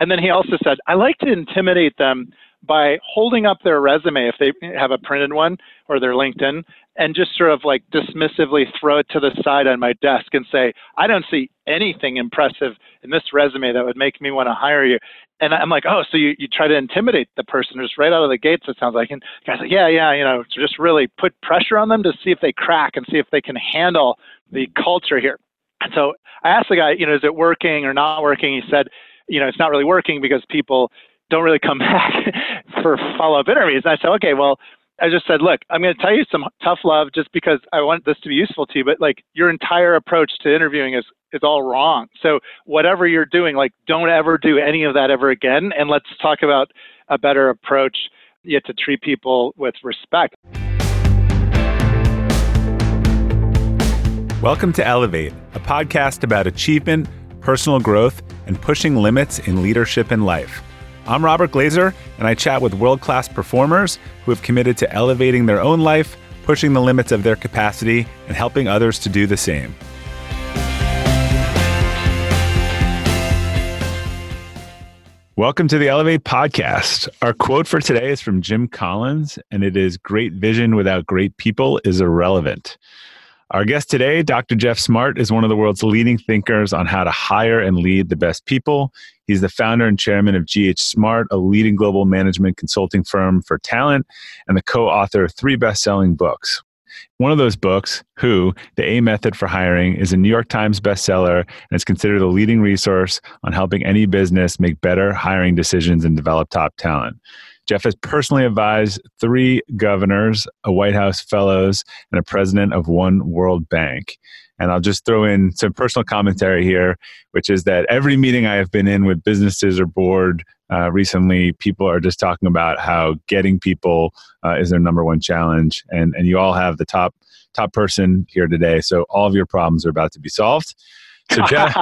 And then he also said, I like to intimidate them by holding up their resume if they have a printed one or their LinkedIn and just sort of like dismissively throw it to the side on my desk and say, I don't see anything impressive in this resume that would make me want to hire you. And I'm like, oh, so you, you try to intimidate the person just right out of the gates, it sounds like. And guy's like, yeah, yeah, you know, to just really put pressure on them to see if they crack and see if they can handle the culture here. And so I asked the guy, you know, is it working or not working? He said, you know, it's not really working because people don't really come back for follow up interviews. And I said, okay, well, I just said, look, I'm going to tell you some tough love just because I want this to be useful to you, but like your entire approach to interviewing is is all wrong. So whatever you're doing, like don't ever do any of that ever again. And let's talk about a better approach yet to treat people with respect. Welcome to Elevate, a podcast about achievement, personal growth, and pushing limits in leadership and life. I'm Robert Glazer, and I chat with world class performers who have committed to elevating their own life, pushing the limits of their capacity, and helping others to do the same. Welcome to the Elevate podcast. Our quote for today is from Jim Collins, and it is Great vision without great people is irrelevant. Our guest today, Dr. Geoff Smart, is one of the world's leading thinkers on how to hire and lead the best people. He's the founder and chairman of GH Smart, a leading global management consulting firm for talent, and the co author of three best selling books. One of those books, Who, The A Method for Hiring, is a New York Times bestseller and is considered a leading resource on helping any business make better hiring decisions and develop top talent. Geoff has personally advised three governors, a White House fellows, and a president of one World Bank. And I'll just throw in some personal commentary here, which is that every meeting I have been in with businesses or board uh, recently, people are just talking about how getting people uh, is their number one challenge. And, and you all have the top top person here today. So all of your problems are about to be solved. So Geoff,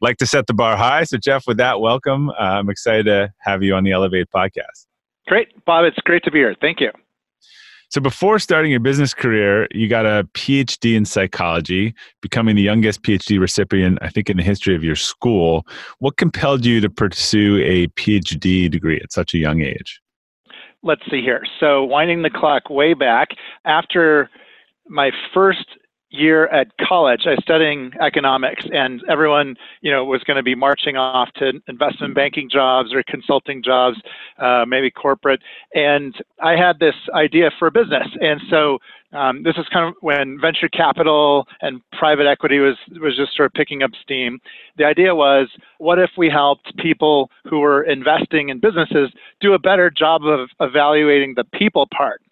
like to set the bar high. So Geoff, with that, welcome. Uh, I'm excited to have you on the Elevate podcast. Great, Bob. It's great to be here. Thank you. So before starting your business career, you got a PhD in psychology, becoming the youngest PhD recipient, I think, in the history of your school. What compelled you to pursue a PhD degree at such a young age? Let's see here. So winding the clock way back, after my first year at college, I was studying economics, and everyone, you know, was going to be marching off to investment banking jobs or consulting jobs, uh, maybe corporate. And I had this idea for a business, and so um, this is kind of when venture capital and private equity was was just sort of picking up steam. The idea was, what if we helped people who were investing in businesses do a better job of evaluating the people part?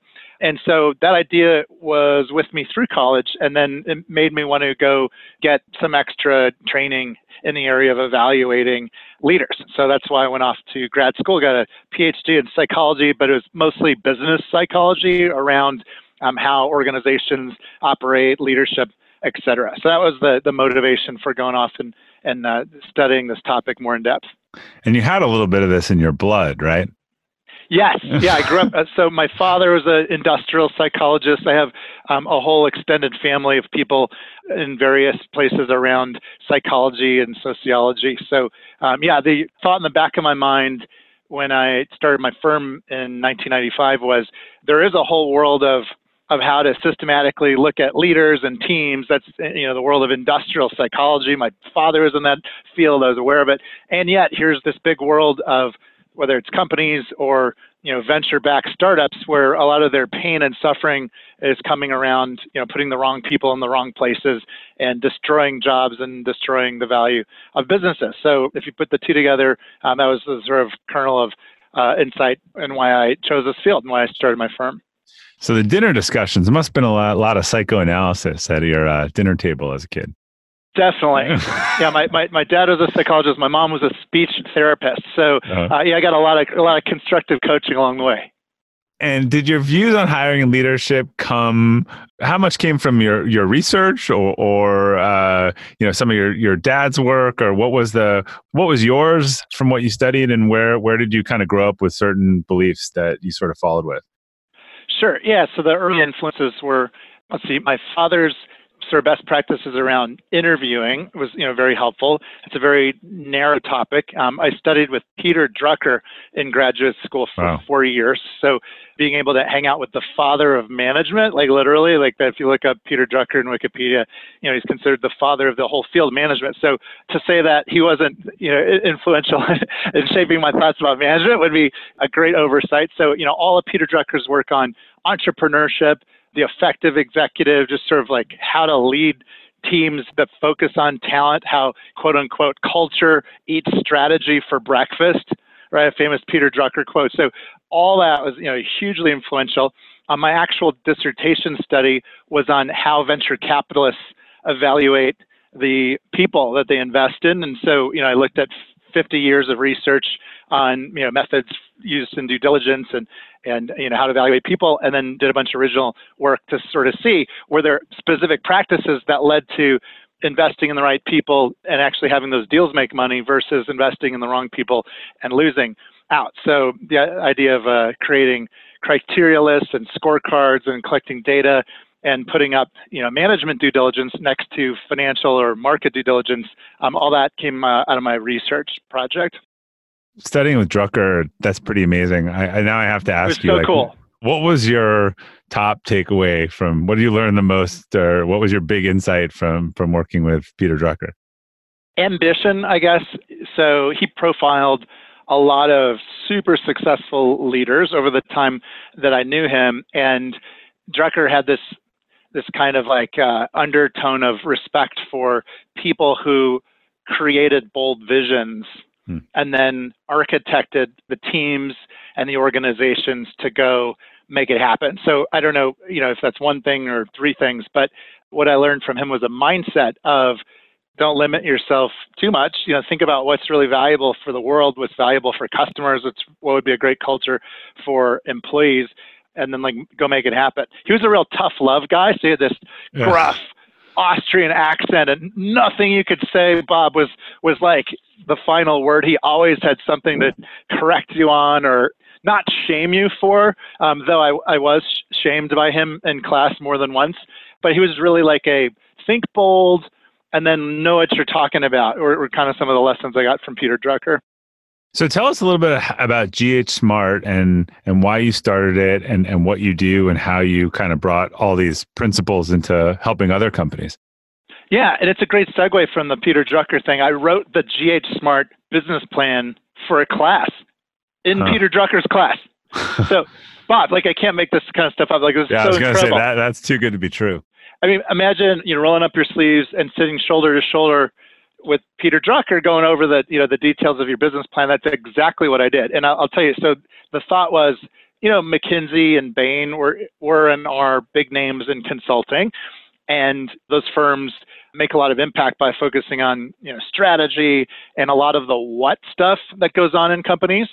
And so that idea was with me through college, and then it made me want to go get some extra training in the area of evaluating leaders. So that's why I went off to grad school, got a PhD in psychology, but it was mostly business psychology around um, how organizations operate, leadership, et cetera. So that was the, the motivation for going off and, and uh, studying this topic more in depth. And you had a little bit of this in your blood, right? Yes, yeah, I grew up. Uh, so my father was an industrial psychologist. I have um, a whole extended family of people in various places around psychology and sociology. So um, yeah, the thought in the back of my mind when I started my firm in 1995 was there is a whole world of of how to systematically look at leaders and teams. That's you know the world of industrial psychology. My father was in that field; I was aware of it. And yet, here's this big world of whether it's companies or you know venture-backed startups where a lot of their pain and suffering is coming around you know putting the wrong people in the wrong places and destroying jobs and destroying the value of businesses. So if you put the two together, um, that was the sort of kernel of uh, insight and why I chose this field and why I started my firm. So the dinner discussions must have been a lot, lot of psychoanalysis at your uh, dinner table as a kid. Definitely. yeah, my, my, my dad was a psychologist. My mom was a speech therapist. So uh-huh. uh, yeah, I got a lot of a lot of constructive coaching along the way. And did your views on hiring and leadership come? How much came from your your research, or or uh, you know some of your your dad's work, or what was the what was yours from what you studied, and where where did you kind of grow up with certain beliefs that you sort of followed with? Sure. Yeah. So the early influences were let's see, my father's of best practices around interviewing was you know very helpful. It's a very narrow topic. Um, I studied with Peter Drucker in graduate school for wow. four years, so being able to hang out with the father of management, like literally, like. If you look up Peter Drucker in Wikipedia, you know he's considered the father of the whole field of management. So to say that he wasn't you know influential in shaping my thoughts about management would be a great oversight. So you know all of Peter Drucker's work on entrepreneurship the effective executive, just sort of like how to lead teams that focus on talent, how quote unquote culture eats strategy for breakfast, right? A famous Peter Drucker quote. So all that was, you know, hugely influential. Uh, my actual dissertation study was on how venture capitalists evaluate the people that they invest in. And so, you know, I looked at 50 years of research on you know methods used in due diligence and and you know how to evaluate people, and then did a bunch of original work to sort of see were there specific practices that led to investing in the right people and actually having those deals make money versus investing in the wrong people and losing out. So the idea of uh, creating criteria lists and scorecards and collecting data and putting up you know management due diligence next to financial or market due diligence um, all that came uh, out of my research project studying with drucker that's pretty amazing i, I now i have to ask you so like, cool. what was your top takeaway from what did you learn the most or what was your big insight from from working with peter drucker ambition i guess so he profiled a lot of super successful leaders over the time that I knew him. And Drucker had this this kind of like uh, undertone of respect for people who created bold visions hmm. and then architected the teams and the organizations to go make it happen. So I don't know, you know, if that's one thing or three things, but what I learned from him was a mindset of don't limit yourself too much. You know, think about what's really valuable for the world, what's valuable for customers, what's what would be a great culture for employees, and then like go make it happen. He was a real tough love guy. So he had this yeah. gruff Austrian accent, and nothing you could say, Bob, was was like the final word. He always had something to correct you on or not shame you for. Um, though I, I was shamed by him in class more than once, but he was really like a think bold and then know what you're talking about, or, or kind of some of the lessons I got from Peter Drucker. So tell us a little bit about GH Smart and and why you started it and and what you do and how you kind of brought all these principles into helping other companies. Yeah, and it's a great segue from the Peter Drucker thing. I wrote the GH Smart business plan for a class in huh. Peter Drucker's class. so, Bob, like I can't make this kind of stuff up. Like this yeah, so I was going to say that that's too good to be true. I mean, imagine you know rolling up your sleeves and sitting shoulder to shoulder with Peter Drucker going over the you know the details of your business plan. That's exactly what I did, and I'll, I'll tell you. So the thought was, you know, McKinsey and Bain were were and are big names in consulting, and those firms make a lot of impact by focusing on you know strategy and a lot of the what stuff that goes on in companies.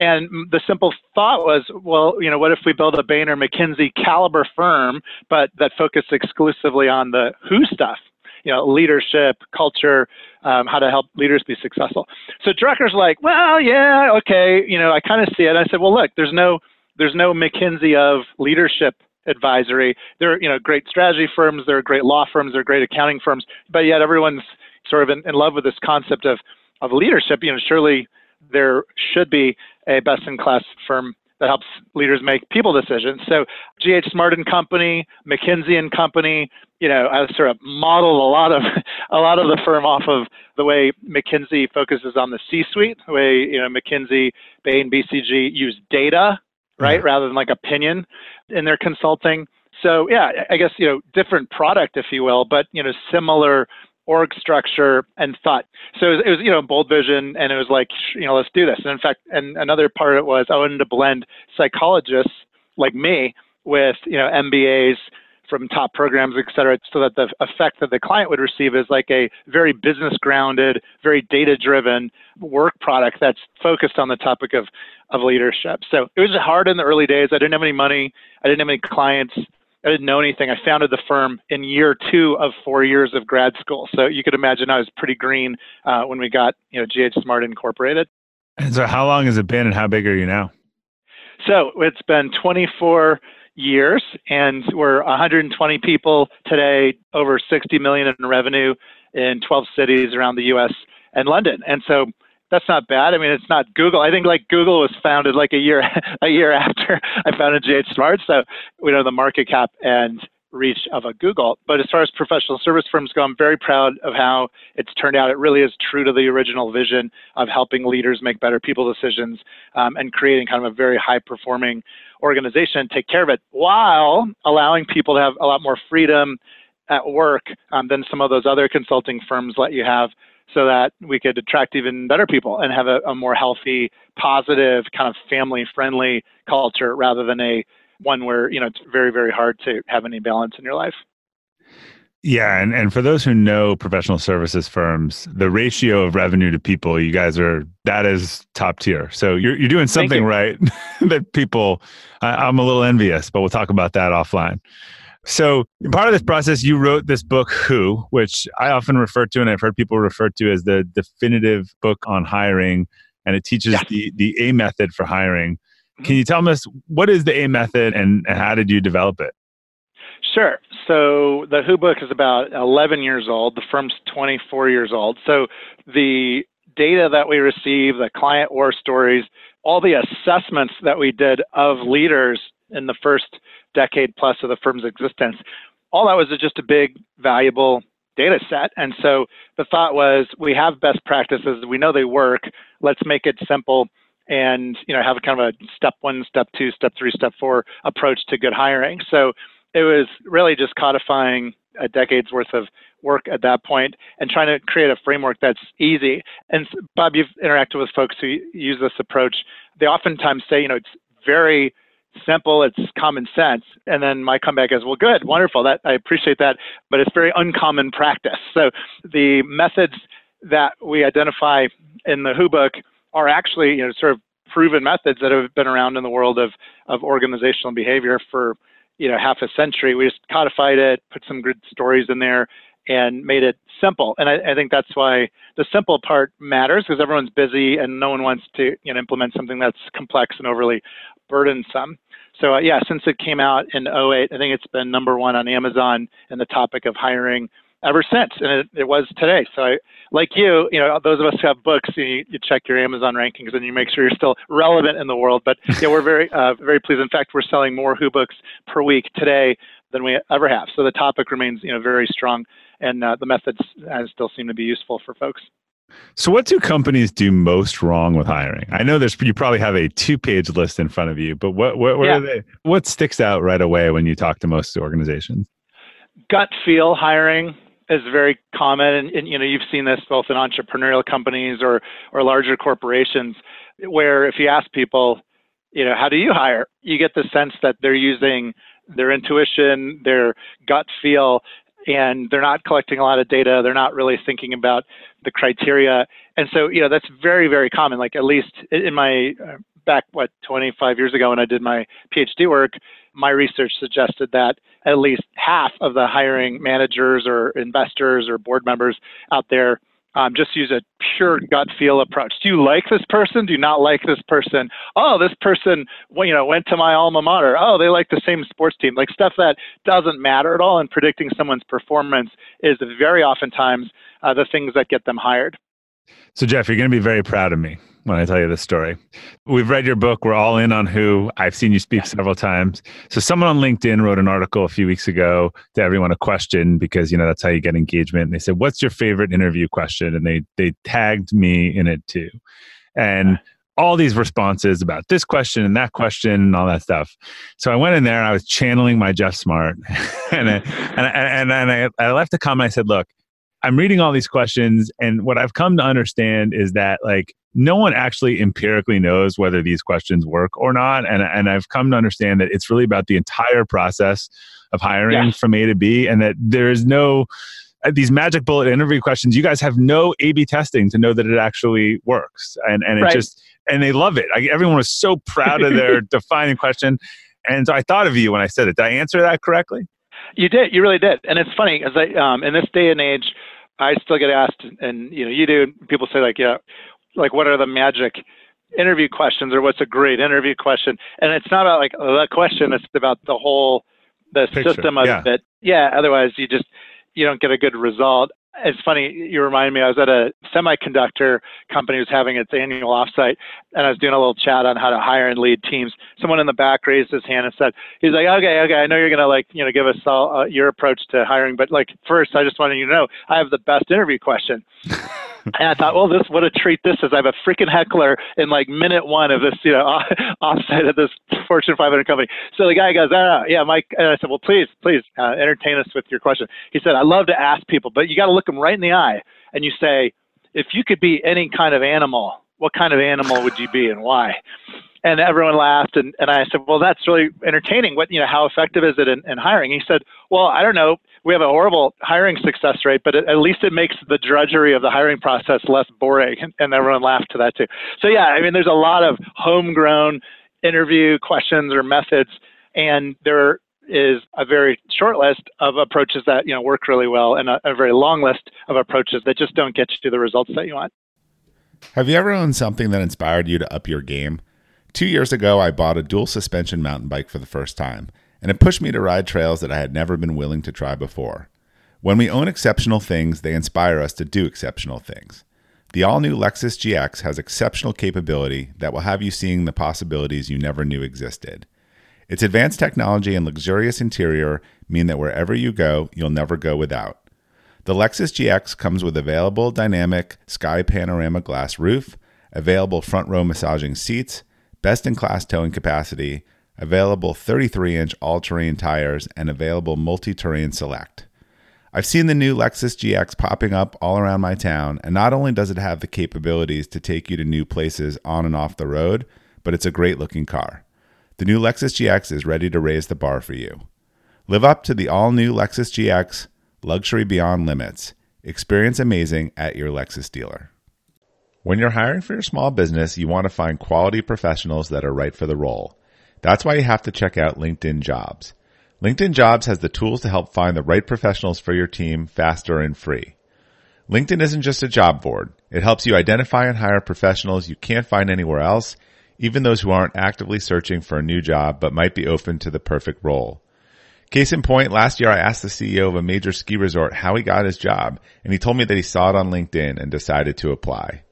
And the simple thought was, well, you know, what if we build a Bain or McKinsey caliber firm, but that focused exclusively on the who stuff? You know, leadership, culture, um, how to help leaders be successful. So Drucker's like, well, yeah, okay, you know, I kind of see it. I said, well, look, there's no, there's no McKinsey of leadership advisory. There are, you know, great strategy firms, there are great law firms, there are great accounting firms, but yet everyone's sort of in, in love with this concept of, of leadership. You know, surely there should be a best-in-class firm that helps leaders make people decisions. So GH Smart and Company, McKinsey and Company, you know, I sort of modeled a lot of a lot of the firm off of the way McKinsey focuses on the C-suite, the way you know McKinsey, Bain, BCG use data, right, mm-hmm. rather than like opinion in their consulting. So yeah, I guess you know different product, if you will, but you know similar org structure and thought. So it was, it was, you know, bold vision, and it was like, you know, let's do this. And in fact, and another part of it was I wanted to blend psychologists like me with, you know, MBAs from top programs, et cetera, so that the effect that the client would receive is like a very business grounded, very data driven work product that's focused on the topic of, of leadership. So it was hard in the early days. I didn't have any money. I didn't have any clients. I didn't know anything. I founded the firm in year two of four years of grad school. So you could imagine I was pretty green uh, when we got you know GH Smart Incorporated. And so, how long has it been, and how big are you now? So it's been 24 years, and we're 120 people today, over 60 million in revenue in 12 cities around the U.S. and London. And so that's not bad. I mean, it's not Google. I think like Google was founded like a year a year after I founded GH Smart, so we know the market cap and reach of a Google. But as far as professional service firms go, I'm very proud of how it's turned out. It really is true to the original vision of helping leaders make better people decisions um, and creating kind of a very high performing organization, and take care of it while allowing people to have a lot more freedom at work um, than some of those other consulting firms let you have so that we could attract even better people and have a, a more healthy, positive, kind of family friendly culture rather than a one where you know it's very very hard to have any balance in your life. Yeah and, and for those who know professional services firms the ratio of revenue to people you guys are that is top tier. So you're, you're doing something right that people I, i'm a little envious but we'll talk about that offline so part of this process you wrote this book who which i often refer to and i've heard people refer to as the definitive book on hiring and it teaches yeah. the the a method for hiring mm-hmm. can you tell us what is the A method and, how did you develop it? Sure. So the Who book is about 11 years old. The firm's 24 years old. So the data that we receive, the client war stories, all the assessments that we did of leaders in the first decade plus of the firm's existence, all that was just a big, valuable data set. And so the thought was we have best practices, we know they work, let's make it simple and you know have a kind of a step one, step two, step three, step four approach to good hiring. So it was really just codifying a decade's worth of work at that point and trying to create a framework that's easy. And Bob, you've interacted with folks who use this approach. They oftentimes say, you know, it's very simple, it's common sense. And then my comeback is, well, good, wonderful, that I appreciate that, but it's very uncommon practice. So the methods that we identify in the Who book are actually you know sort of proven methods that have been around in the world of of organizational behavior for you know half a century. We just codified it, put some good stories in there, and made it simple. And I, I think that's why the simple part matters because everyone's busy and no one wants to you know implement something that's complex and overly burdensome. So uh, yeah, since it came out in 08, I think it's been number one on Amazon in the topic of hiring ever since, and it, it was today. So, I, like you, you know, those of us who have books, you, you check your Amazon rankings and you make sure you're still relevant in the world. But yeah, we're very, uh, very pleased. In fact, we're selling more Who books per week today than we ever have. So the topic remains, you know, very strong, and uh, the methods uh, still seem to be useful for folks. So, what do companies do most wrong with hiring? I know there's you probably have a two-page list in front of you, but what what, what yeah. are they? What sticks out right away when you talk to most organizations? Gut feel hiring is very common, and, and, you know you've seen this both in entrepreneurial companies or or larger corporations, where if you ask people, you know, how do you hire, you get the sense that they're using their intuition, their gut feel, and they're not collecting a lot of data. They're not really thinking about the criteria, and so you know that's very very common. Like at least in my uh, back what 25 years ago when I did my PhD work, my research suggested that at least half of the hiring managers or investors or board members out there um, just use a pure gut feel approach. Do you like this person? Do you not like this person? Oh, this person, well, you know, went to my alma mater. Oh, they like the same sports team. Like stuff that doesn't matter at all. And predicting someone's performance is very oftentimes uh, the things that get them hired. So, Geoff, you're going to be very proud of me when I tell you this story. We've read your book. We're all in on who. I've seen you speak several times. So someone on LinkedIn wrote an article a few weeks ago to everyone a question because you know that's how you get engagement. And they said, "What's your favorite interview question?" And they they tagged me in it too. And all these responses about this question and that question and all that stuff. So I went in there. and I was channeling my Geoff Smart, and I, and and, and I, I left a comment. I said, "Look." I'm reading all these questions, and what I've come to understand is that like no one actually empirically knows whether these questions work or not. And, and I've come to understand that it's really about the entire process of hiring yes. from A to B, and that there is no uh, these magic bullet interview questions. You guys have no A/B testing to know that it actually works, and and it right. just and they love it. I, everyone was so proud of their defining question, and so I thought of you when I said it. Did I answer that correctly? You did. You really did. And it's funny as I um, in this day and age, I still get asked, and you know, you do. People say like, yeah, like what are the magic interview questions or what's a great interview question. And it's not about like the question, it's about the whole the Picture, system of yeah. it. Yeah, otherwise you just you don't get a good result. It's funny, you remind me, I was at a semiconductor company who was having its annual offsite, and I was doing a little chat on how to hire and lead teams. Someone in the back raised his hand and said, he's like, okay, okay, I know you're going to like, you know, give us all uh, your approach to hiring, but like first, I just wanted you to know, I have the best interview question. and I thought, well, this what a treat this is. I have a freaking heckler in like minute one of this, you know, offsite of this Fortune 500 company. So the guy goes, oh, yeah, Mike. And I said, well, please, please uh, entertain us with your question. He said, I love to ask people, but you got to look them right in the eye and you say, if you could be any kind of animal, what kind of animal would you be and why? and everyone laughed and, and i said well that's really entertaining. What you know how effective is it in, in hiring? He said well i don't know. We have a horrible hiring success rate but it, at least it makes the drudgery of the hiring process less boring. And, and everyone laughed to that too. So yeah i mean there's a lot of homegrown interview questions or methods and there is a very short list of approaches that you know work really well and a, a very long list of approaches that just don't get you to the results that you want have you ever owned something that inspired you to up your game Two years ago, I bought a dual suspension mountain bike for the first time, and it pushed me to ride trails that I had never been willing to try before. When we own exceptional things, they inspire us to do exceptional things. The all new Lexus GX has exceptional capability that will have you seeing the possibilities you never knew existed. Its advanced technology and luxurious interior mean that wherever you go, you'll never go without. The Lexus GX comes with available dynamic sky panorama glass roof, available front row massaging seats, best in class towing capacity, available 33 inch all terrain tires, and available multi terrain select. I've seen the new Lexus GX popping up all around my town, and not only does it have the capabilities to take you to new places on and off the road, but it's a great looking car. The new Lexus GX is ready to raise the bar for you. Live up to the all new Lexus GX, luxury beyond limits. Experience amazing at your Lexus dealer. When you're hiring for your small business, you want to find quality professionals that are right for the role. That's why you have to check out LinkedIn Jobs. LinkedIn Jobs has the tools to help find the right professionals for your team faster and free. LinkedIn isn't just a job board. It helps you identify and hire professionals you can't find anywhere else, even those who aren't actively searching for a new job but might be open to the perfect role. Case in point, last year I asked the CEO of a major ski resort how he got his job, and he told me that he saw it on LinkedIn and decided to apply.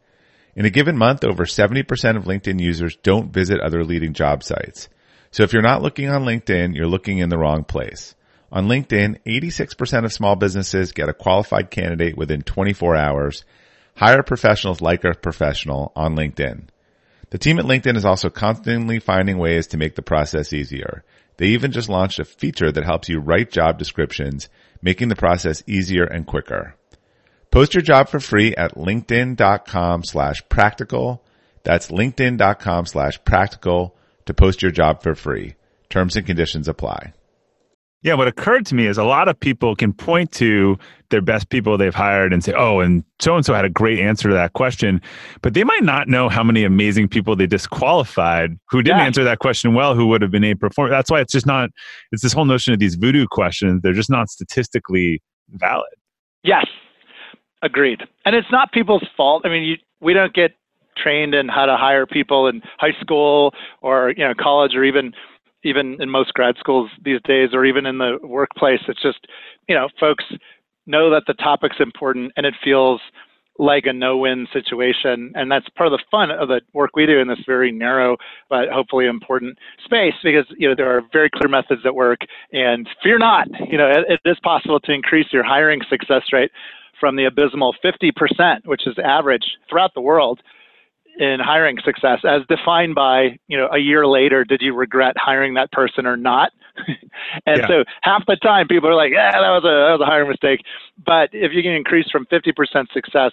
In a given month, over 70% of LinkedIn users don't visit other leading job sites. So if you're not looking on LinkedIn, you're looking in the wrong place. On LinkedIn, 86% of small businesses get a qualified candidate within 24 hours. Hire professionals like a professional on LinkedIn. The team at LinkedIn is also constantly finding ways to make the process easier. They even just launched a feature that helps you write job descriptions, making the process easier and quicker. Post your job for free at linkedin.com slash practical. That's linkedin.com slash practical to post your job for free. Terms and conditions apply. Yeah, what occurred to me is a lot of people can point to their best people they've hired and say, oh, and so and so had a great answer to that question. But they might not know how many amazing people they disqualified who didn't yeah. answer that question well, who would have been a performer. That's why it's just not, it's this whole notion of these voodoo questions. They're just not statistically valid. Yes, Agreed. And it's not people's fault. I mean, you, we don't get trained in how to hire people in high school or you know college or even even in most grad schools these days or even in the workplace. It's just you know folks know that the topic's important and it feels like a no-win situation and that's part of the fun of the work we do in this very narrow but hopefully important space because you know there are very clear methods that work and fear not you know it, it is possible to increase your hiring success rate from the abysmal 50%, which is average throughout the world in hiring success, as defined by, you know, a year later, did you regret hiring that person or not? and yeah. so half the time people are like, yeah, that was a, that was a hiring mistake. But if you can increase from 50% success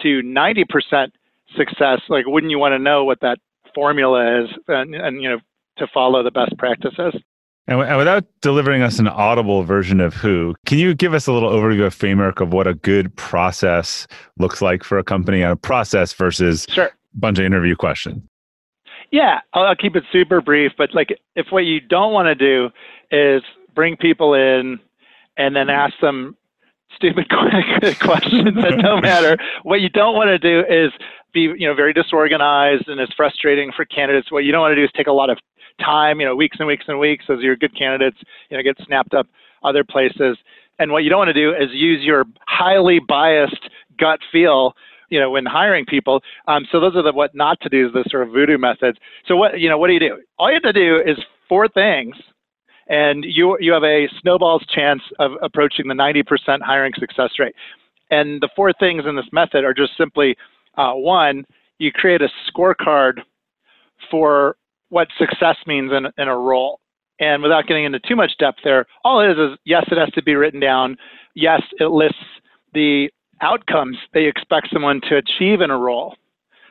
to 90% success, like, wouldn't you want to know what that formula is and, and you know, to follow the best practices? And, without delivering us an audible version of who, can you give us a little overview of framework of what a good process looks like for a company and a process versus sure. Bunch of interview questions? Yeah, I'll, I'll keep it super brief. But like, if what you don't want to do is bring people in and then ask them stupid questions that don't matter. What you don't want to do is be, you know, very disorganized and it's frustrating for candidates. What you don't want to do is take a lot of time, you know, weeks and weeks and weeks as your good candidates, you know, get snapped up other places. And what you don't want to do is use your highly biased gut feel you know when hiring people um, so those are the what not to do is the sort of voodoo methods. So what you know what do you do? All you have to do is four things and you you have a snowball's chance of approaching the 90% hiring success rate. And the four things in this method are just simply uh, one you create a scorecard for what success means in, in a role. And without getting into too much depth there, all it is is yes, it has to be written down. Yes, it lists the outcomes they expect someone to achieve in a role,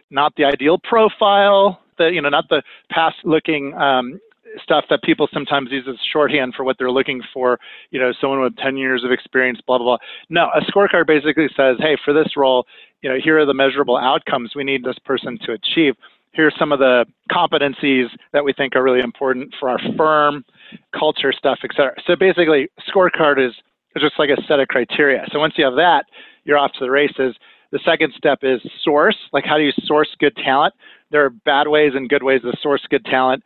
not the ideal profile, the you know, not the past-looking um, stuff that people sometimes use as shorthand for what they're looking for. You know, someone with 10 years of experience, blah blah blah. No, a scorecard basically says, hey, for this role, you know, here are the measurable outcomes we need this person to achieve here's some of the competencies that we think are really important for our firm, culture stuff, et cetera. So basically, scorecard is just like a set of criteria. So once you have that, you're off to the races. The second step is source, like how do you source good talent? There are bad ways and good ways to source good talent.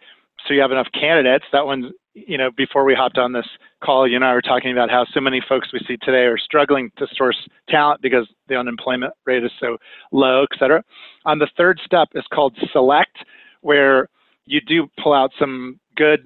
So you have enough candidates. That one's, you know, before we hopped on this call, you and I were talking about how so many folks we see today are struggling to source talent because the unemployment rate is so low, et cetera. Um, the third step is called select, where you do pull out some good,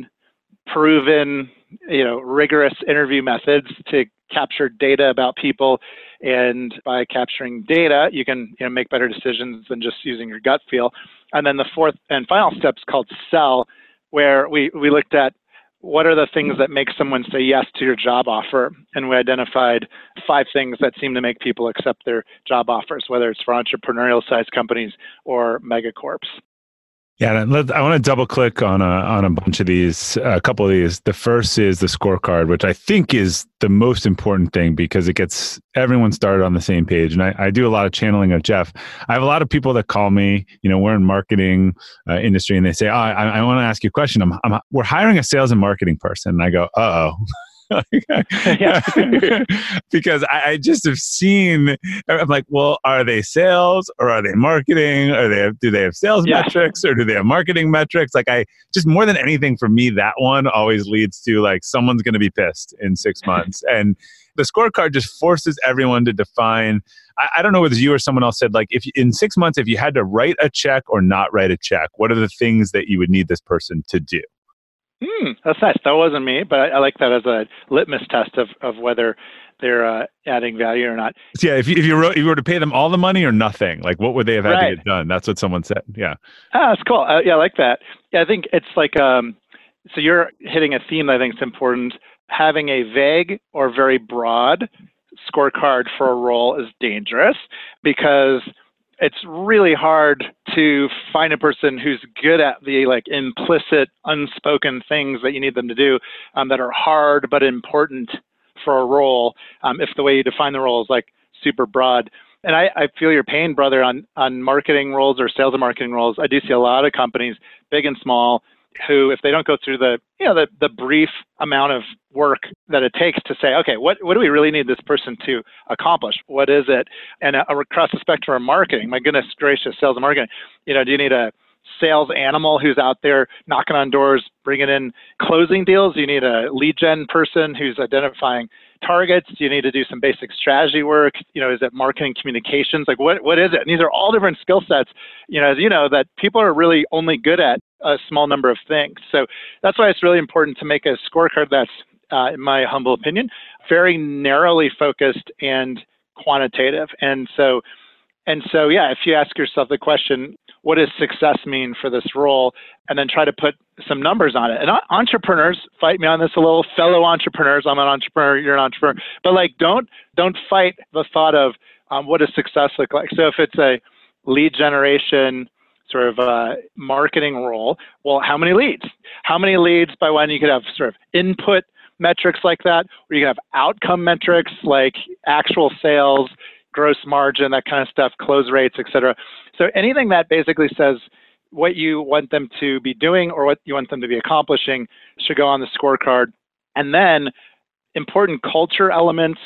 proven, you know, rigorous interview methods to capture data about people. And by capturing data, you can you know, make better decisions than just using your gut feel. And then the fourth and final step is called sell, where we, we looked at what are the things that make someone say yes to your job offer? And we identified five things that seem to make people accept their job offers, whether it's for entrepreneurial sized companies or megacorps. Yeah, I want to double click on a on a bunch of these, a couple of these. The first is the scorecard, which I think is the most important thing because it gets everyone started on the same page. And I, I do a lot of channeling of Geoff. I have a lot of people that call me. You know, we're in marketing uh, industry, and they say, "Oh, I, I want to ask you a question. I'm, I'm, we're hiring a sales and marketing person." And I go, "Uh oh." because I, I, just have seen. I'm like, well, are they sales or are they marketing? Are they do they have sales yeah. metrics or do they have marketing metrics? Like, I just more than anything for me, that one always leads to like someone's going to be pissed in six months, and the scorecard just forces everyone to define. I, I don't know whether you or someone else said like, if in six months, if you had to write a check or not write a check, what are the things that you would need this person to do? Hmm, that's nice. That wasn't me, but I, I, like that as a litmus test of, of whether they're uh, adding value or not. So yeah, if you, if you, wrote, if you were to pay them all the money or nothing, like what would they have had right. to get done? That's what someone said. Yeah. Ah, that's cool. Uh, yeah, I like that. Yeah, I think it's like um, so you're hitting a theme that I think is important. Having a vague or very broad scorecard for a role is dangerous because it's really hard to find a person who's good at the like implicit unspoken things that you need them to do um, that are hard but important for a role um, if the way you define the role is like super broad. And I, I feel your pain brother on on marketing roles or sales and marketing roles. I do see a lot of companies big and small who, if they don't go through the, you know, the, the brief amount of work that it takes to say, okay, what, what do we really need this person to accomplish? What is it? And uh, across the spectrum of marketing, my goodness gracious, sales and marketing, you know, do you need a sales animal who's out there knocking on doors, bringing in closing deals? Do you need a lead gen person who's identifying targets? Do you need to do some basic strategy work? You know, is it marketing communications? Like what, what is it? And these are all different skill sets, you know, as you know, that people are really only good at a small number of things. So that's why it's really important to make a scorecard that's, uh, in my humble opinion, very narrowly focused and quantitative. And so, and so, yeah, if you ask yourself the question, what does success mean for this role? And then try to put some numbers on it. And entrepreneurs fight me on this a little. Fellow entrepreneurs, I'm an entrepreneur, you're an entrepreneur, but like don't don't fight the thought of um, what does success look like. So if it's a lead generation sort of uh, marketing role, well, how many leads? How many leads by when you could have sort of input metrics like that, or you can have outcome metrics like actual sales, gross margin, that kind of stuff, close rates, et cetera. So anything that basically says what you want them to be doing or what you want them to be accomplishing should go on the scorecard. And then important culture elements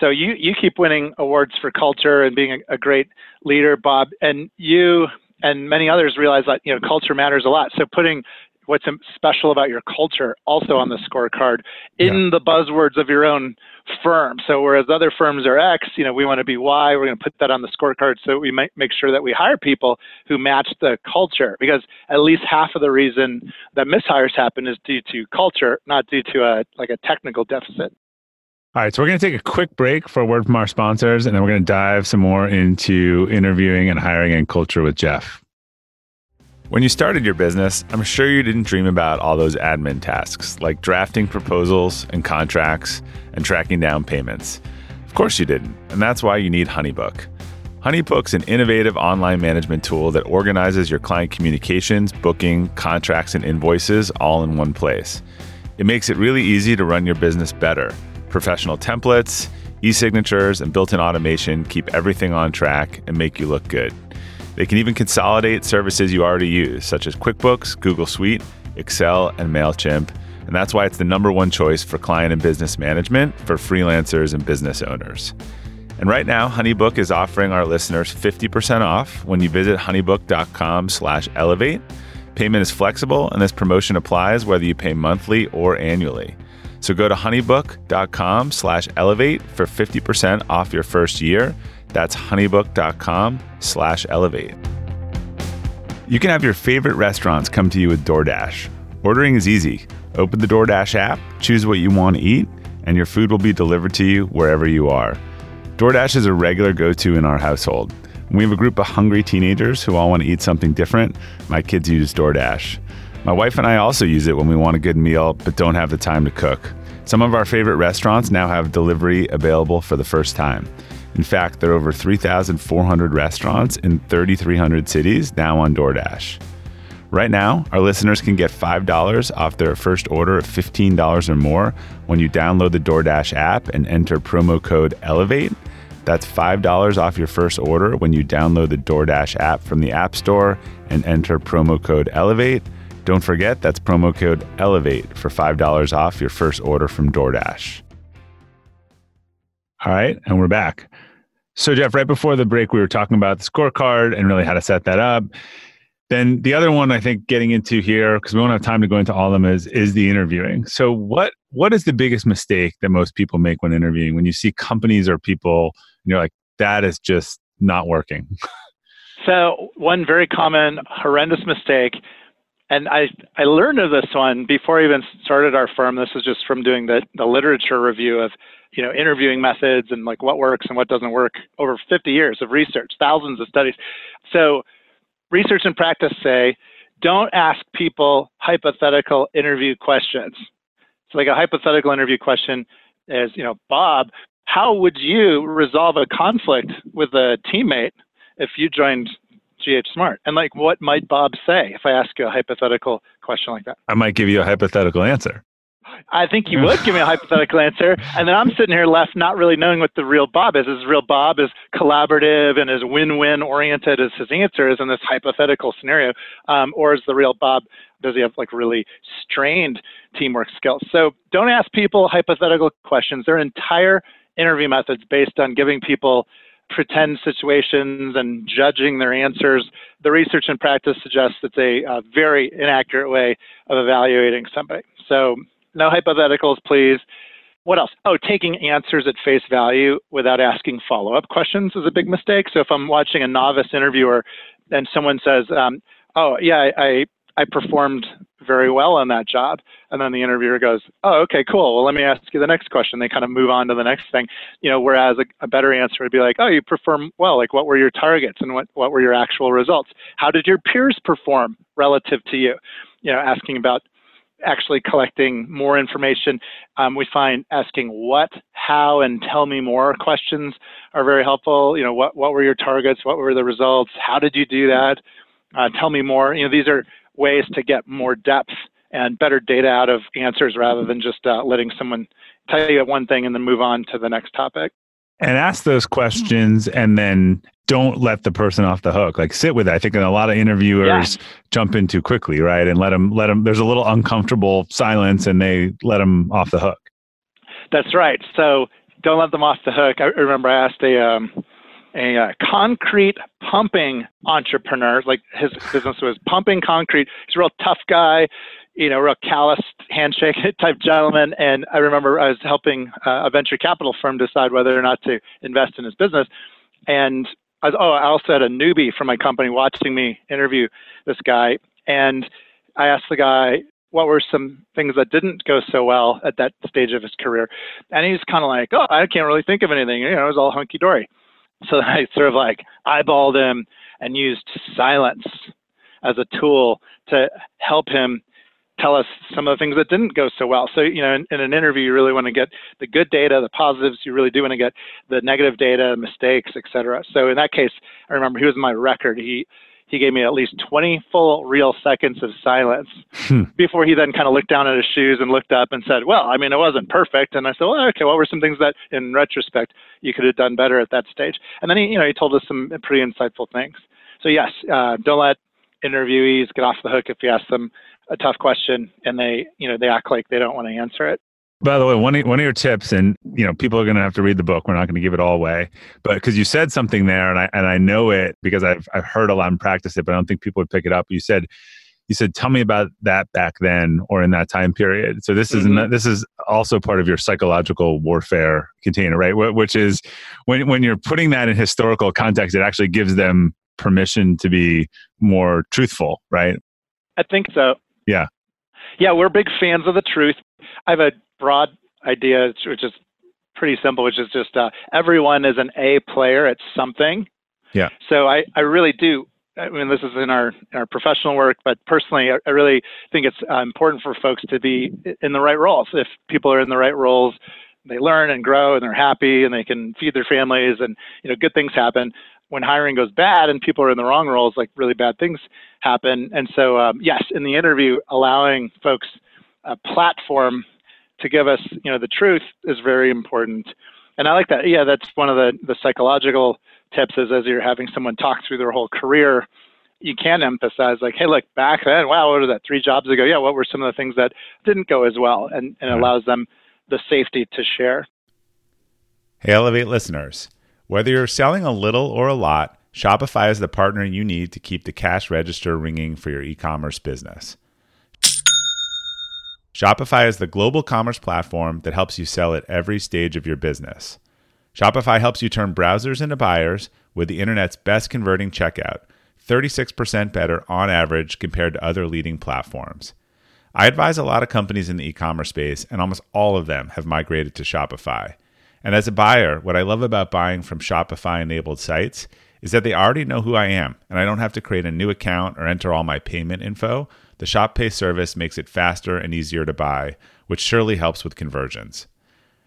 So you you keep winning awards for culture and being a, a great leader, Bob, and you and many others realize that you know culture matters a lot. So putting what's special about your culture also on the scorecard in yeah. the buzzwords of your own firm. So whereas other firms are X, you know, we want to be Y. We're going to put that on the scorecard so we might make sure that we hire people who match the culture because at least half of the reason that mishires happen is due to culture, not due to a like a technical deficit. All right, so we're going to take a quick break for a word from our sponsors, and then we're going to dive some more into interviewing and hiring and culture with Geoff. When you started your business, I'm sure you didn't dream about all those admin tasks like drafting proposals and contracts and tracking down payments. Of course you didn't, and that's why you need Honeybook. Honeybook's an innovative online management tool that organizes your client communications, booking, contracts, and invoices all in one place. It makes it really easy to run your business better. Professional templates, e signatures, and built in automation keep everything on track and make you look good. They can even consolidate services you already use, such as QuickBooks, Google Suite, Excel, and MailChimp. And that's why it's the number one choice for client and business management for freelancers and business owners. And right now, Honeybook is offering our listeners 50% off when you visit honeybook.com slash elevate. Payment is flexible, and this promotion applies whether you pay monthly or annually. So go to honeybook.com slash elevate for 50% off your first year that's honeybook.com slash elevate. You can have your favorite restaurants come to you with DoorDash. Ordering is easy. Open the DoorDash app, choose what you want to eat, and your food will be delivered to you wherever you are. DoorDash is a regular go to in our household. we have a group of hungry teenagers who all want to eat something different, my kids use DoorDash. My wife and I also use it when we want a good meal but don't have the time to cook. Some of our favorite restaurants now have delivery available for the first time. In fact, there are over 3,400 restaurants in 3,300 cities now on DoorDash. Right now, our listeners can get $5 off their first order of $15 or more when you download the DoorDash app and enter promo code ELEVATE. That's $5 off your first order when you download the DoorDash app from the App Store and enter promo code ELEVATE. Don't forget, that's promo code ELEVATE for $5 off your first order from DoorDash. All right, and we're back. So, Geoff, right before the break, we were talking about the scorecard and really how to set that up. Then the other one I think getting into here because we won't have time to go into all of them is is the interviewing. So what what is the biggest mistake that most people make when interviewing when you see companies or people you're like that is just not working. So one very common horrendous mistake and I, I learned of this one before I even started our firm. This is just from doing the, the literature review of, you know, interviewing methods and like what works and what doesn't work over 50 years of research, thousands of studies. So research and practice say, don't ask people hypothetical interview questions. So like a hypothetical interview question is, you know, Bob, how would you resolve a conflict with a teammate if you joined GH Smart? And like, what might Bob say if I ask you a hypothetical question like that? I might give you a hypothetical answer. I think you would give me a hypothetical answer, and then I'm sitting here left not really knowing what the real Bob is. Is real Bob is collaborative and as win-win oriented as his answer is in this hypothetical scenario, um, or is the real Bob does he have like really strained teamwork skills? So don't ask people hypothetical questions. Their entire interview methods based on giving people pretend situations and judging their answers. The research and practice suggests it's a, a very inaccurate way of evaluating somebody. So no hypotheticals, please. What else? Oh, taking answers at face value without asking follow up questions is a big mistake. So if I'm watching a novice interviewer and someone says, um, oh, yeah, I, I performed very well on that job. And then the interviewer goes, Oh, okay, cool. Well, let me ask you the next question. They kind of move on to the next thing. You know, whereas a, a, better answer would be like, Oh, you perform well. Like, what were your targets and what, what were your actual results? How did your peers perform relative to you? You know, asking about actually collecting more information. Um, we find asking what, how, and tell me more questions are very helpful. You know, what, what were your targets? What were the results? How did you do that? Uh, tell me more. You know, these are ways to get more depth and better data out of answers rather than just uh, letting someone tell you one thing and then move on to the next topic. And ask those questions and then don't let the person off the hook. Like sit with it. I think a lot of interviewers yeah. jump in too quickly, right? And let them let them. There's a little uncomfortable silence, and they let them off the hook. That's right. So don't let them off the hook. I remember I asked a um, a uh, concrete pumping entrepreneur. Like his business was pumping concrete. He's a real tough guy, you know, real calloused handshake type gentleman. And I remember I was helping uh, a venture capital firm decide whether or not to invest in his business. And I was, oh, I also had a newbie from my company watching me interview this guy. And I asked the guy, what were some things that didn't go so well at that stage of his career? And he's kind of like, oh, I can't really think of anything. You know, it was all hunky dory. So I sort of like eyeballed him and used silence as a tool to help him tell us some of the things that didn't go so well. So, you know, in, in, an interview, you really want to get the good data, the positives. You really do want to get the negative data, mistakes, et cetera. So in that case, I remember he was my record. He he gave me at least 20 full real seconds of silence hmm. before he then kind of looked down at his shoes and looked up and said, well, I mean, it wasn't perfect. And I said, well, okay, what were some things that in retrospect you could have done better at that stage? And then he, you know, he told us some pretty insightful things. So yes, uh, don't let interviewees get off the hook if you ask them a tough question and they, you know, they act like they don't want to answer it. By the way, one of, one of your tips, and you know, people are going to have to read the book. We're not going to give it all away, but because you said something there, and I and I know it because I've I've heard a lot and practiced it, but I don't think people would pick it up. You said, you said, tell me about that back then or in that time period. So this mm-hmm. is this is also part of your psychological warfare container, right? Which is when when you're putting that in historical context, it actually gives them permission to be more truthful, right? I think so. Yeah. Yeah, we're big fans of the truth. I have a broad idea, which is pretty simple, which is just uh, everyone is an A player at something. Yeah. So I, I really do. I mean, this is in our in our professional work, but personally, I, I really think it's uh, important for folks to be in the right roles. If people are in the right roles, they learn and grow, and they're happy, and they can feed their families, and you know, good things happen when hiring goes bad and people are in the wrong roles, like really bad things happen. And so, um, yes, in the interview, allowing folks a platform to give us, you know, the truth is very important. And I like that. Yeah, that's one of the, the psychological tips is as you're having someone talk through their whole career, you can emphasize like, hey, look, back then, wow, what was that, three jobs ago? Yeah, what were some of the things that didn't go as well? And, and allows them the safety to share. Hey, Elevate listeners. Whether you're selling a little or a lot, Shopify is the partner you need to keep the cash register ringing for your e commerce business. Shopify is the global commerce platform that helps you sell at every stage of your business. Shopify helps you turn browsers into buyers with the internet's best converting checkout, 36% better on average compared to other leading platforms. I advise a lot of companies in the e commerce space, and almost all of them have migrated to Shopify. And as a buyer, what I love about buying from Shopify enabled sites is that they already know who I am, and I don't have to create a new account or enter all my payment info. The Shop Pay service makes it faster and easier to buy, which surely helps with conversions.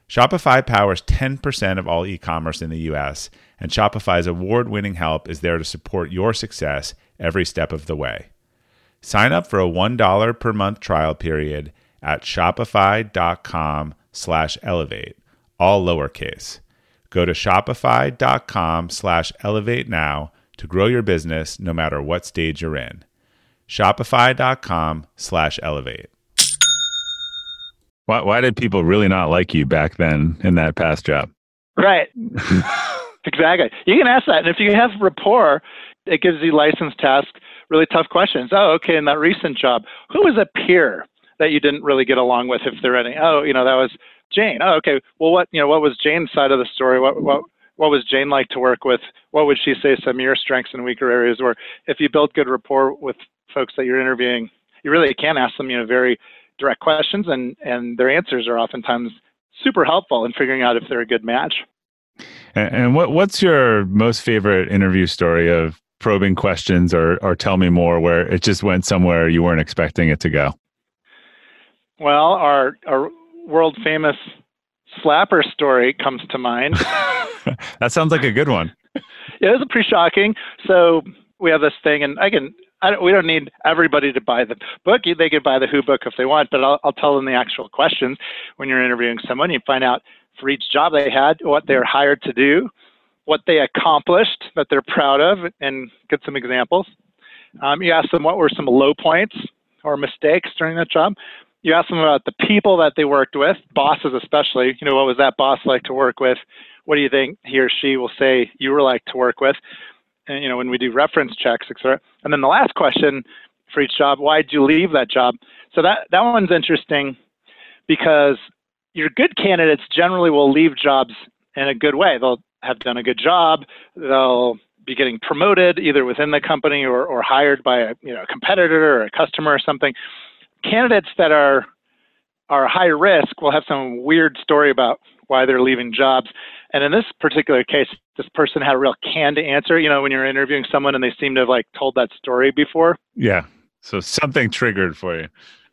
Shopify powers 10% of all e commerce in the US, and Shopify's award winning help is there to support your success every step of the way. Sign up for a $1 per month trial period at shopify.com slash elevate all lowercase. Go to shopify.com slash elevate now to grow your business no matter what stage you're in. Shopify.com slash elevate. Why, why did people really not like you back then in that past job? Right. exactly. You can ask that. And if you have rapport, it gives you license to ask really tough questions. Oh, okay, in that recent job, who was a peer that you didn't really get along with if there are any? Oh, you know, that was Jane. Oh, okay. Well, what you know, what was Jane's side of the story? What what what was Jane like to work with? What would she say some of your strengths and weaker areas were? If you build good rapport with folks that you're interviewing, you really can ask them, you know, very direct questions, and and their answers are oftentimes super helpful in figuring out if they're a good match. And, and what what's your most favorite interview story of probing questions, or or tell me more where it just went somewhere you weren't expecting it to go? Well, our our world famous slapper story comes to mind. that sounds like a good one. yeah, it was pretty shocking. So we have this thing, and I can. Don't, we don't need everybody to buy the book. They can buy the Who book if they want, but I'll, I'll tell them the actual questions when you're interviewing someone. You find out for each job they had what they're hired to do, what they accomplished that they're proud of, and get some examples. Um, you ask them what were some low points or mistakes during that job, You ask them about the people that they worked with, bosses especially. You know, what was that boss like to work with? What do you think he or she will say you were like to work with? You know, when we do reference checks, etc. And then the last question for each job, why did you leave that job? So that that one's interesting because your good candidates generally will leave jobs in a good way. They'll have done a good job. They'll be getting promoted either within the company or, or hired by a you know a competitor or a customer or something. Candidates that are are high risk will have some weird story about why they're leaving jobs. And in this particular case, this person had a real canned answer. You know, when you're interviewing someone and they seem to have like told that story before. Yeah. So something triggered for you.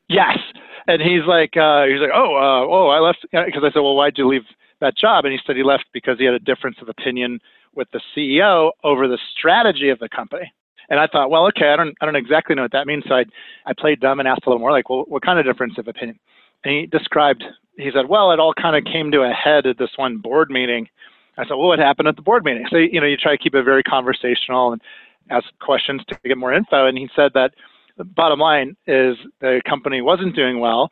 Yes. And he's like, uh, he's like, oh, uh, oh, I left because I said, well, why'd you leave that job? And he said he left because he had a difference of opinion with the CEO over the strategy of the company. And I thought, well, okay, I don't, I don't exactly know what that means. So I, I played dumb and asked a little more, like, well, what kind of difference of opinion? And he described, he said, well, it all kind of came to a head at this one board meeting. I said, well, what happened at the board meeting? So, you know, you try to keep it very conversational and ask questions to get more info. And he said that the bottom line is the company wasn't doing well.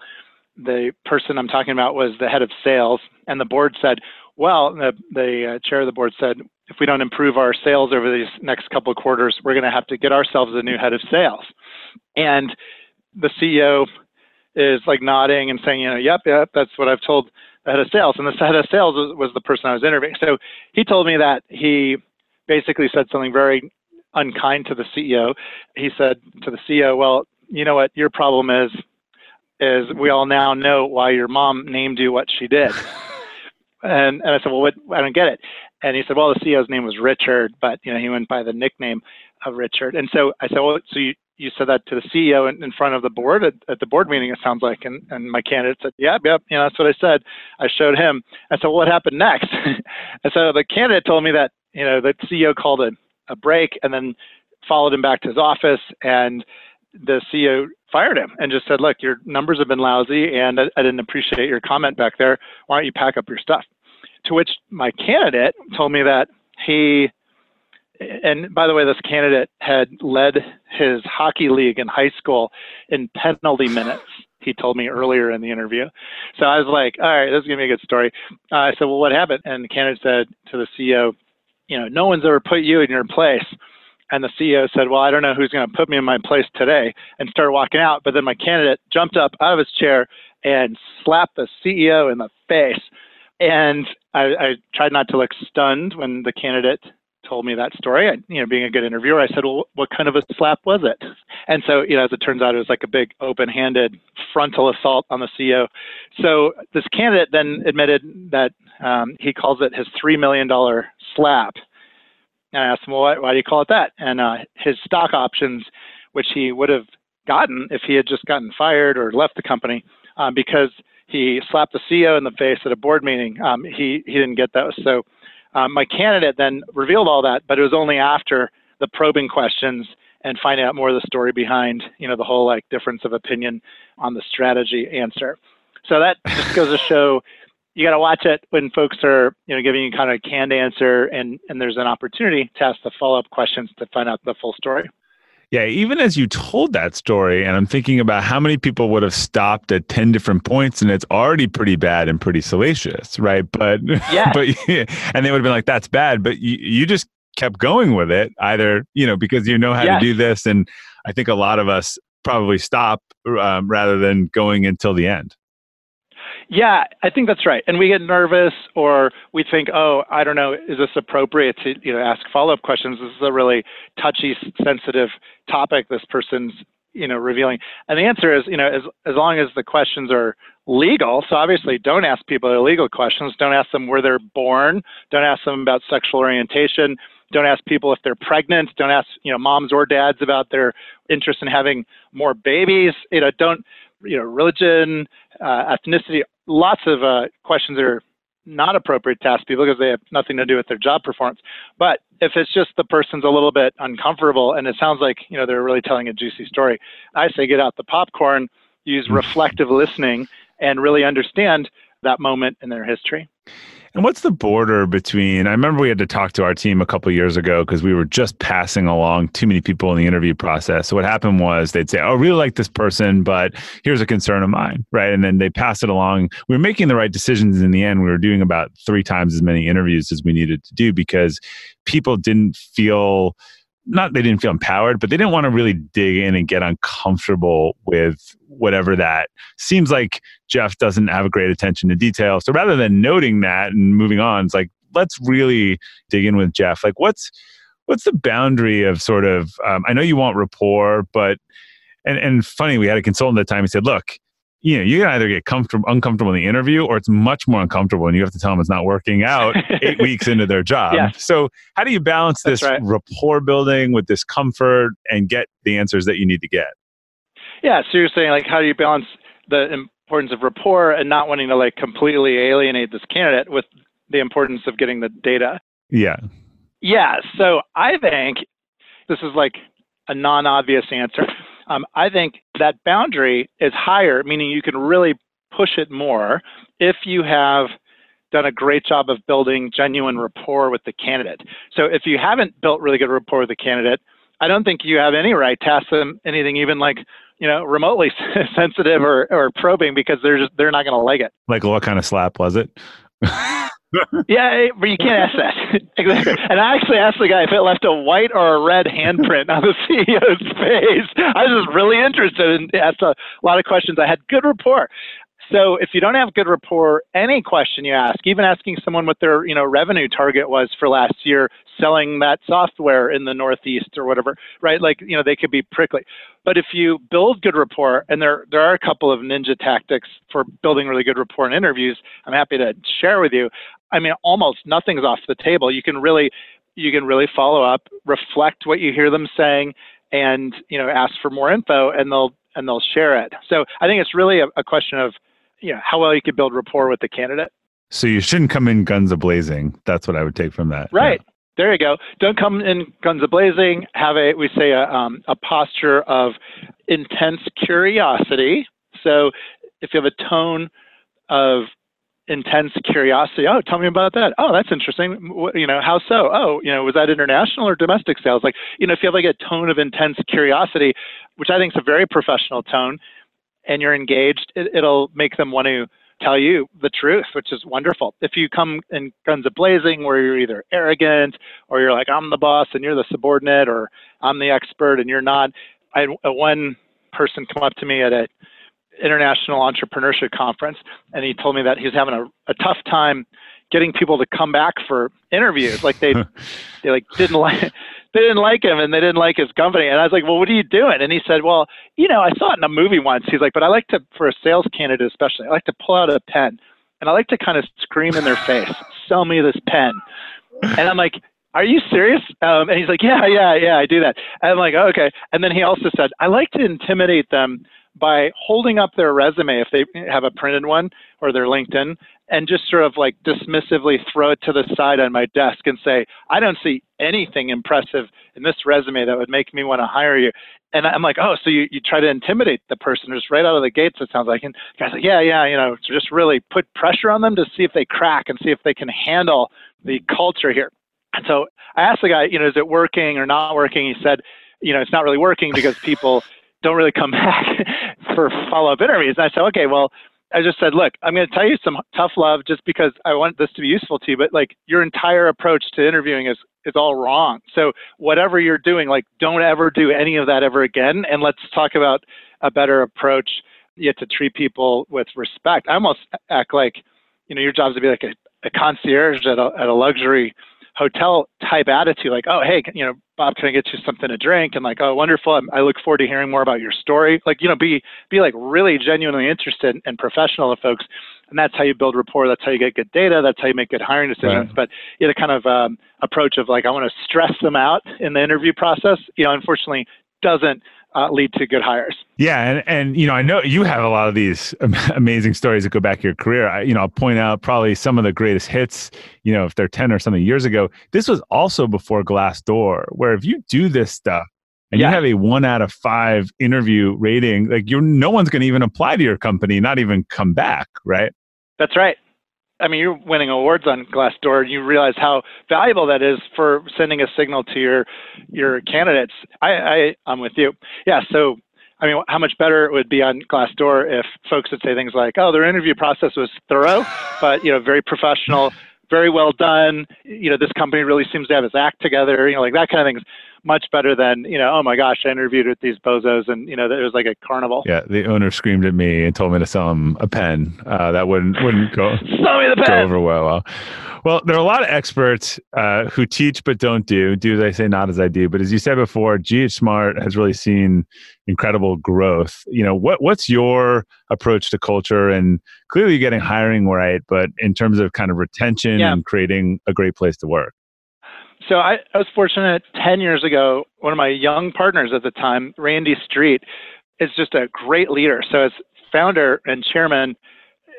The person I'm talking about was the head of sales, and the board said, well, the, the uh, chair of the board said, if we don't improve our sales over these next couple of quarters, we're going to have to get ourselves a new head of sales. And the CEO is like nodding and saying, you know, yep, yep, that's what I've told the head of sales. And the head of sales was, was the person I was interviewing. So he told me that he basically said something very unkind to the CEO. He said to the CEO, well, you know what your problem is, is we all now know why your mom named you what she did. and, and I said, well, what, I don't get it. And he said, well, the CEO's name was Richard, but you know he went by the nickname of Richard. And so I said, well, so you, you said that to the CEO in, in front of the board at, at, the board meeting, it sounds like. And, and my candidate said, yep, yep, you know, that's what I said. I showed him. I said, well, what happened next? and so the candidate told me that, you know, the CEO called a, a break and then followed him back to his office and the CEO fired him and just said, look, your numbers have been lousy and I, I didn't appreciate your comment back there. Why don't you pack up your stuff? To which my candidate told me that he, and by the way, this candidate had led his hockey league in high school in penalty minutes. He told me earlier in the interview. So I was like, all right, this is going to be a good story. Uh, I said, well, what happened? And the candidate said to the CEO, you know, no one's ever put you in your place. And the CEO said, well, I don't know who's going to put me in my place today and started walking out. But then my candidate jumped up out of his chair and slapped the CEO in the face and I, I, tried not to look stunned when the candidate told me that story. I, you know, being a good interviewer, I said, "Well, what kind of a slap was it?" And so, you know, as it turns out, it was like a big, open-handed frontal assault on the CEO. So this candidate then admitted that um, he calls it his three million dollar slap. And I asked him, "Well, why, why do you call it that?" And uh, his stock options, which he would have gotten if he had just gotten fired or left the company, um, because he slapped the CEO in the face at a board meeting. Um, he he didn't get those. So um, my candidate then revealed all that, but it was only after the probing questions and finding out more of the story behind you know the whole like difference of opinion on the strategy answer. So that just goes to show you got to watch it when folks are you know giving you kind of a canned answer and and there's an opportunity to ask the follow up questions to find out the full story. Yeah, even as you told that story, and I'm thinking about how many people would have stopped at 10 different points, and it's already pretty bad and pretty salacious, right? But, yeah. but, and they would have been like, that's bad. But you, you just kept going with it, either, you know, because you know how yes. to do this. And I think a lot of us probably stop um, rather than going until the end. Yeah, I think that's right. And we get nervous or we think, oh, I don't know, is this appropriate to you know ask follow-up questions? This is a really touchy, sensitive topic this person's you know revealing. And the answer is, you know, as as long as the questions are legal. So obviously, don't ask people illegal questions. Don't ask them where they're born. Don't ask them about sexual orientation. Don't ask people if they're pregnant. Don't ask you know moms or dads about their interest in having more babies. You know, don't you know religion, uh, ethnicity, lots of uh, questions that are not appropriate to ask people because they have nothing to do with their job performance. But if it's just the person's a little bit uncomfortable and it sounds like you know they're really telling a juicy story, I say get out the popcorn, use mm. reflective listening, and really understand that moment in their history. And what's the border between? I remember we had to talk to our team a couple years ago because we were just passing along too many people in the interview process. So what happened was they'd say, "Oh, I really like this person, but here's a concern of mine," right? And then they pass it along. We were making the right decisions in the end. We were doing about three times as many interviews as we needed to do because people didn't feel not they didn't feel empowered, but they didn't want to really dig in and get uncomfortable with whatever that seems like Jeff doesn't have a great attention to detail. So rather than noting that and moving on, it's like let's really dig in with Jeff. Like what's what's the boundary of sort of um, I know you want rapport, but and and funny we had a consultant at the time. He said, look you know, you can either get comfortable, uncomfortable in the interview, or it's much more uncomfortable, and you have to tell them it's not working out eight weeks into their job. Yeah. So, how do you balance this right. rapport building with this comfort and get the answers that you need to get? Yeah. So you're saying like, how do you balance the importance of rapport and not wanting to like completely alienate this candidate with the importance of getting the data? Yeah. Yeah. So I think this is like a non-obvious answer. Um, I think that boundary is higher, meaning you can really push it more if you have done a great job of building genuine rapport with the candidate. So if you haven't built really good rapport with the candidate, I don't think you have any right to ask them anything even like, you know, remotely sensitive or, or probing because they're just they're not going to like it. Like what kind of slap was it? yeah, eh, but you can't ask that. exactly. And I actually asked the guy if it left a white or a red handprint on the CEO's face. I was just really interested and asked a lot of questions. I had good rapport. So if you don't have good rapport, any question you ask, even asking someone what their you know revenue target was for last year, selling that software in the Northeast or whatever, right? Like you know they could be prickly. But if you build good rapport, and there there are a couple of ninja tactics for building really good rapport in interviews, I'm happy to share with you. I mean, almost nothing's off the table. You can really you can really follow up, reflect what you hear them saying, and you know ask for more info, and they'll and they'll share it. So I think it's really a, a question of you know how well you can build rapport with the candidate. So you shouldn't come in guns a blazing. That's what I would take from that. Right. Yeah. There you go. Don't come in guns a blazing. Have a we say a um, a posture of intense curiosity. So if you have a tone of intense curiosity. Oh, tell me about that. Oh, that's interesting. You know, how so? Oh, you know, was that international or domestic sales? Like, you know, if you have like a tone of intense curiosity, which I think is a very professional tone, and you're engaged, it, it'll make them want to tell you the truth, which is wonderful. If you come in guns a blazing, where you're either arrogant or you're like, I'm the boss and you're the subordinate, or I'm the expert and you're not. I one person come up to me at a international entrepreneurship conference, and he told me that he's having a, a tough time getting people to come back for interviews. Like they, they like didn't like they didn't like him and they didn't like his company. And I was like, well, what are you doing? And he said, well, you know, I saw it in a movie once. He's like, but I like to, for a sales candidate especially, I like to pull out a pen and I like to kind of scream in their face, sell me this pen. And I'm like, are you serious? Um, and he's like, yeah, yeah, yeah, I do that. And I'm like, oh, okay. And then he also said, I like to intimidate them by holding up their resume if they have a printed one or their LinkedIn and just sort of like dismissively throw it to the side on my desk and say, I don't see anything impressive in this resume that would make me want to hire you. And I'm like, oh, so you, you try to intimidate the person just right out of the gates, it sounds like. And the guy's like, yeah, yeah, you know, to just really put pressure on them to see if they crack and see if they can handle the culture here. And so I asked the guy, you know, is it working or not working? He said, you know, it's not really working because people don't really come back for follow up interviews. And I said, okay, well, I just said, look, I'm going to tell you some tough love just because I want this to be useful to you, but like your entire approach to interviewing is is all wrong. So whatever you're doing, like don't ever do any of that ever again. And let's talk about a better approach. Have to treat people with respect. I almost act like, you know, your job is to be like a, a concierge at a, at a luxury hotel type attitude, like, oh, hey, you know, Bob, can I get you something to drink? And like, oh, wonderful. I look forward to hearing more about your story. Like, you know, be be like really genuinely interested and professional to folks, and that's how you build rapport. That's how you get good data. That's how you make good hiring decisions. Right. But you know, the kind of um, approach of like, I want to stress them out in the interview process. You know, unfortunately, doesn't uh, lead to good hires. Yeah, and and you know I know you have a lot of these amazing stories that go back your career. I, you know, I'll point out probably some of the greatest hits. You know, if they're ten or something years ago, this was also before Glassdoor, where if you do this stuff and yeah. you have a one out of five interview rating, like you're no one's going to even apply to your company, not even come back, right? That's right. I mean, you're winning awards on Glassdoor, and you realize how valuable that is for sending a signal to your your candidates. I, I I'm with you. Yeah. So, I mean, how much better it would be on Glassdoor if folks would say things like, "Oh, their interview process was thorough, but you know, very professional." very well done. You know, this company really seems to have its act together. You know, like that kind of thing much better than you know. Oh my gosh, I interviewed with these bozos, and you know, it was like a carnival. Yeah, the owner screamed at me and told me to sell him a pen. Uh, that wouldn't wouldn't go sell me the pen. go over well. well. Well, there are a lot of experts uh, who teach but don't do. Do as I say, not as I do. But as you said before, ghSMART has really seen incredible growth. You know, what what's your approach to culture? And clearly, you're getting hiring right, but in terms of kind of retention yeah. and creating a great place to work. So I, I was fortunate 10 years ago, one of my young partners at the time, Randy Street, is just a great leader. So as founder and chairman,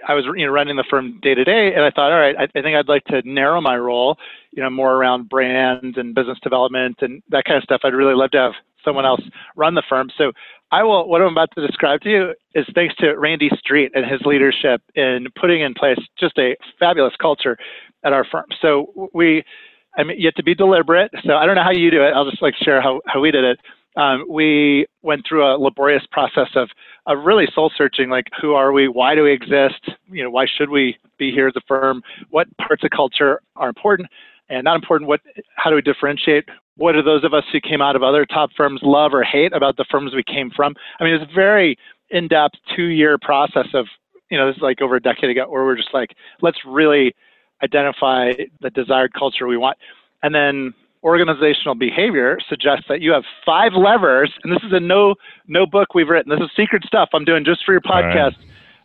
I was you know running the firm day to day, and I thought, all right, I, I think I'd like to narrow my role, you know, more around brand and business development and that kind of stuff. I'd really love to have someone else run the firm. So I will. What I'm about to describe to you is thanks to Randy Street and his leadership in putting in place just a fabulous culture at our firm. So we, I mean, you have to be deliberate. So I don't know how you do it. I'll just like share how how we did it. Um, we went through a laborious process of, of really soul searching like who are we? Why do we exist? You know why should we be here as a firm? What parts of culture are important and not important? What how do we differentiate? What do those of us who came out of other top firms love or hate about the firms we came from? I mean it's a very in-depth two-year process of you know this is like over a decade ago where we're just like let's really identify the desired culture we want and then organizational behavior suggests that you have five levers, and this is a no no book we've written. This is secret stuff I'm doing just for your podcast.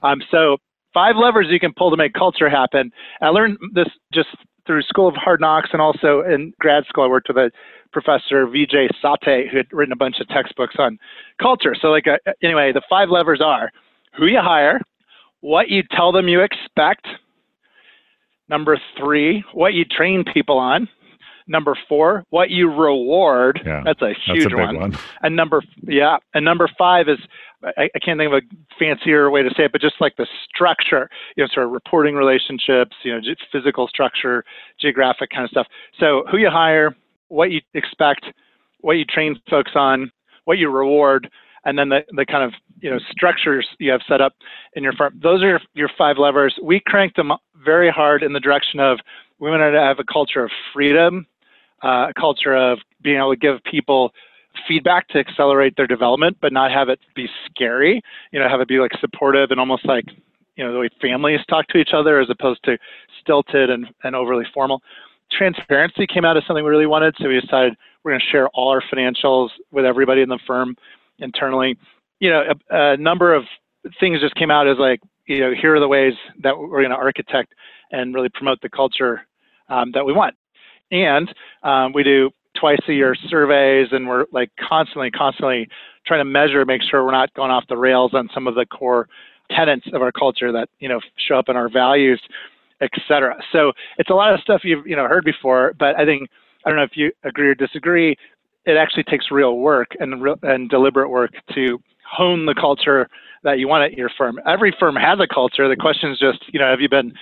Right. Um, so five levers you can pull to make culture happen. I learned this just through School of Hard Knocks and also in grad school. I worked with a professor, Vijay Sathe, who had written a bunch of textbooks on culture. So, like, uh, anyway, the five levers are who you hire, what you tell them you expect. Number three, what you train people on. Number four, what you reward. Yeah, that's a huge that's a one. one. And number yeah, and number five is I, I, can't think of a fancier way to say it, but just like the structure, you know, sort of reporting relationships, you know, physical structure, geographic kind of stuff. So who you hire, what you expect, what you train folks on, what you reward, and then the, the kind of you know structures you have set up in your firm. Those are your five levers. We cranked them very hard in the direction of we wanted to have a culture of freedom uh, a culture of being able to give people feedback to accelerate their development, but not have it be scary. You know, have it be like supportive and almost like you know the way families talk to each other as opposed to stilted and, and overly formal. Transparency came out as something we really wanted, so we decided we're going to share all our financials with everybody in the firm internally. You know, a, a number of things just came out as like, you know, here are the ways that we're going to architect and really promote the culture um, that we want. And um, we do twice a year surveys, and we're like constantly, constantly trying to measure, make sure we're not going off the rails on some of the core tenets of our culture that you know show up in our values, etc. So it's a lot of stuff you've you know heard before, but I think I don't know if you agree or disagree. It actually takes real work and real, and deliberate work to hone the culture that you want at your firm. Every firm has a culture. The question is just, you know, have you been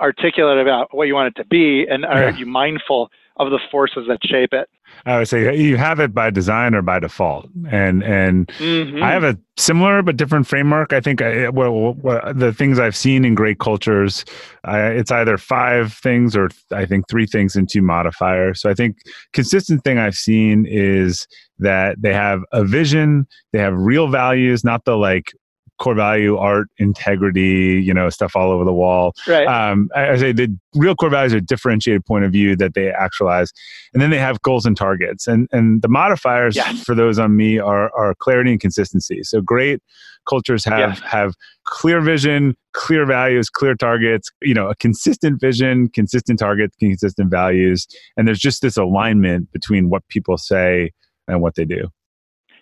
articulate about what you want it to be and are yeah. you mindful of the forces that shape it. I would say you have it by design or by default. And and mm-hmm. i have a similar but different framework. I think I, well, well, the things i've seen in great cultures I, it's either five things or i think three things and two modifiers. So i think consistent thing i've seen is that they have a vision they have real values not the like core value, art, integrity, you know, stuff all over the wall. Right. Um, I, I say the real core values are differentiated point of view that they actualize, and then they have goals and targets. And and the modifiers yes. for those on me are are clarity and consistency. So great cultures have yeah. have clear vision, clear values, clear targets. You know, a consistent vision, consistent targets, consistent values, and there's just this alignment between what people say and what they do.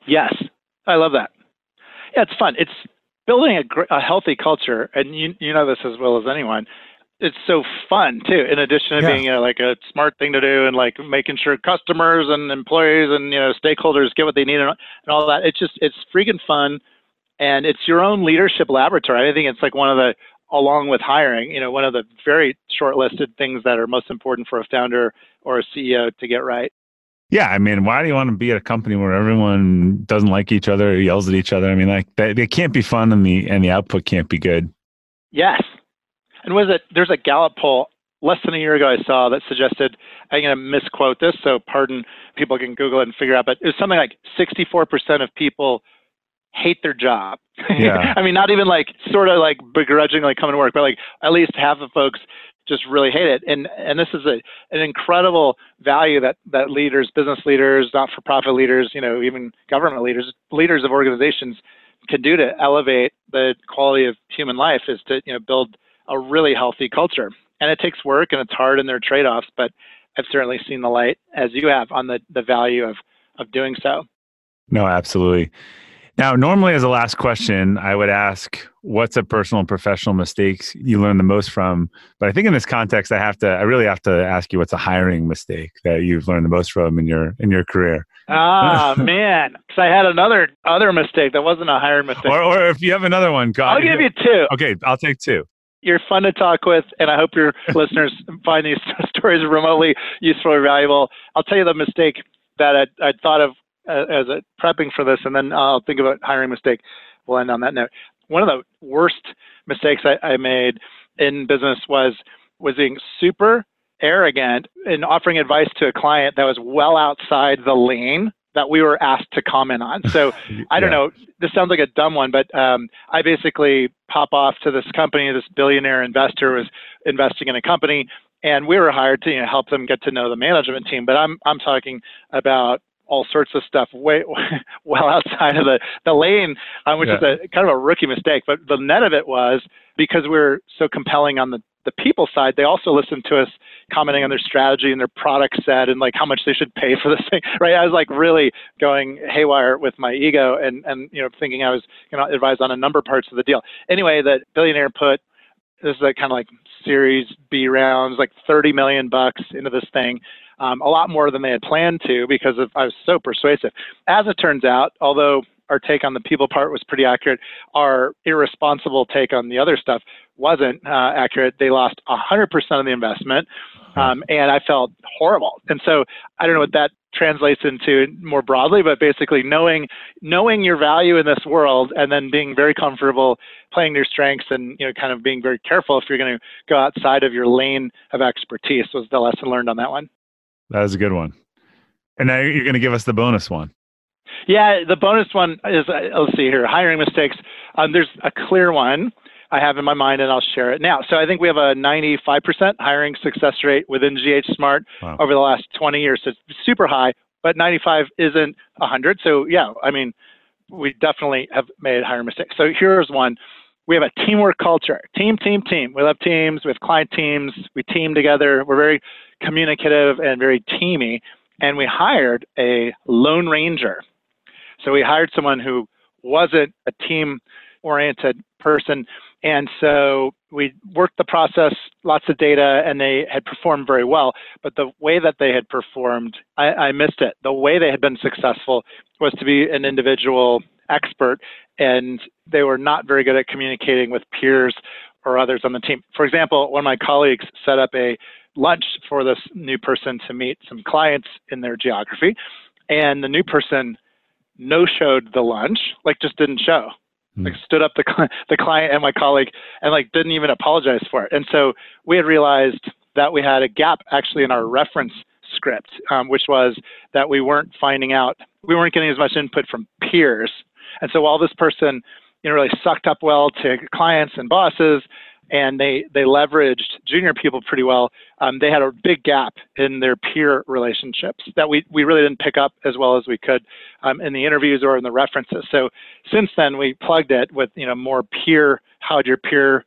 Yes, I love that. Yeah, it's fun. It's building a, a healthy culture, and you you know this as well as anyone. It's so fun too. In addition to yeah. being you know, like a smart thing to do, and like making sure customers and employees and you know stakeholders get what they need and, and all that. It's just it's freaking fun, and it's your own leadership laboratory. I think it's like one of the along with hiring, you know, one of the very shortlisted things that are most important for a founder or a CEO to get right. Yeah, I mean, why do you want to be at a company where everyone doesn't like each other, yells at each other? I mean, like they, they can't be fun, and the and the output can't be good. Yes, and was it? There's a Gallup poll less than a year ago I saw that suggested I'm going to misquote this, so pardon. People can Google it and figure out, but it was something like 64% of people hate their job. Yeah. I mean, not even like sort of like begrudgingly coming to work, but like at least half of folks just really hate it. And and this is a an incredible value that that leaders, business leaders, not-for-profit leaders, you know, even government leaders, leaders of organizations can do to elevate the quality of human life is to you know build a really healthy culture. And it takes work and it's hard and there are trade-offs, but I've certainly seen the light as you have on the the value of of doing so. No, absolutely. Now, normally as a last question, I would ask what's a personal and professional mistakes you learned the most from? But I think in this context, I have to, I really have to ask you what's a hiring mistake that you've learned the most from in your in your career. Ah man, because I had another other mistake that wasn't a hiring mistake. Or, or if you have another one, God, I'll give you two. Okay, I'll take two. You're fun to talk with, and I hope your listeners find these stories remotely useful or valuable. I'll tell you the mistake that I, I thought of as a prepping for this, and then I'll think about hiring mistake. We'll end on that note. One of the worst mistakes I, I made in business was was being super arrogant in offering advice to a client that was well outside the lane that we were asked to comment on. So I don't yeah. know. This sounds like a dumb one, but um, I basically pop off to this company. This billionaire investor was investing in a company, and we were hired to you know, help them get to know the management team. But I'm I'm talking about all sorts of stuff way well outside of the the lane, um, which yeah. is a kind of a rookie mistake. But the net of it was because we're so compelling on the the people side, they also listened to us commenting on their strategy and their product set and like how much they should pay for this thing, right? I was like really going haywire with my ego and and you know thinking I was going to advise on a number of parts of the deal. Anyway, that billionaire put this is like kind of like Series B rounds, like 30 million bucks into this thing um, a lot more than they had planned to because of, I was so persuasive. As it turns out, although our take on the people part was pretty accurate, our irresponsible take on the other stuff wasn't uh, accurate. They lost 100% of the investment, um, and I felt horrible. And so I don't know what that translates into more broadly, but basically knowing knowing your value in this world and then being very comfortable playing your strengths and you know kind of being very careful if you're going to go outside of your lane of expertise was the lesson learned on that one. That was a good one. And now you're going to give us the bonus one. Yeah, the bonus one is uh, let's see here hiring mistakes. Um, there's a clear one I have in my mind, and I'll share it now. So I think we have a 95% hiring success rate within ghSMART wow. over the last 20 years. So it's super high, but 95 isn't 100. So yeah, I mean, we definitely have made hiring mistakes. So here's one. We have a teamwork culture. Team, team, team. We love teams. We have client teams. We team together. We're very communicative and very teamy. And we hired a lone ranger. So we hired someone who wasn't a team oriented person. And so we worked the process, lots of data, and they had performed very well. But the way that they had performed, I, I missed it. The way they had been successful was to be an individual expert, and they were not very good at communicating with peers or others on the team. For example, one of my colleagues set up a lunch for this new person to meet some clients in their geography. And the new person no showed the lunch, like just didn't show. Mm. Like stood up the the client and my colleague and like didn't even apologize for it. And so we had realized that we had a gap actually in our reference script, um, which was that we weren't finding out, we weren't getting as much input from peers. And so while this person, you know, really sucked up well to clients and bosses, and they they leveraged junior people pretty well. Um, they had a big gap in their peer relationships that we we really didn't pick up as well as we could um, in the interviews or in the references. So since then, we plugged it with you know more peer. How'd your peer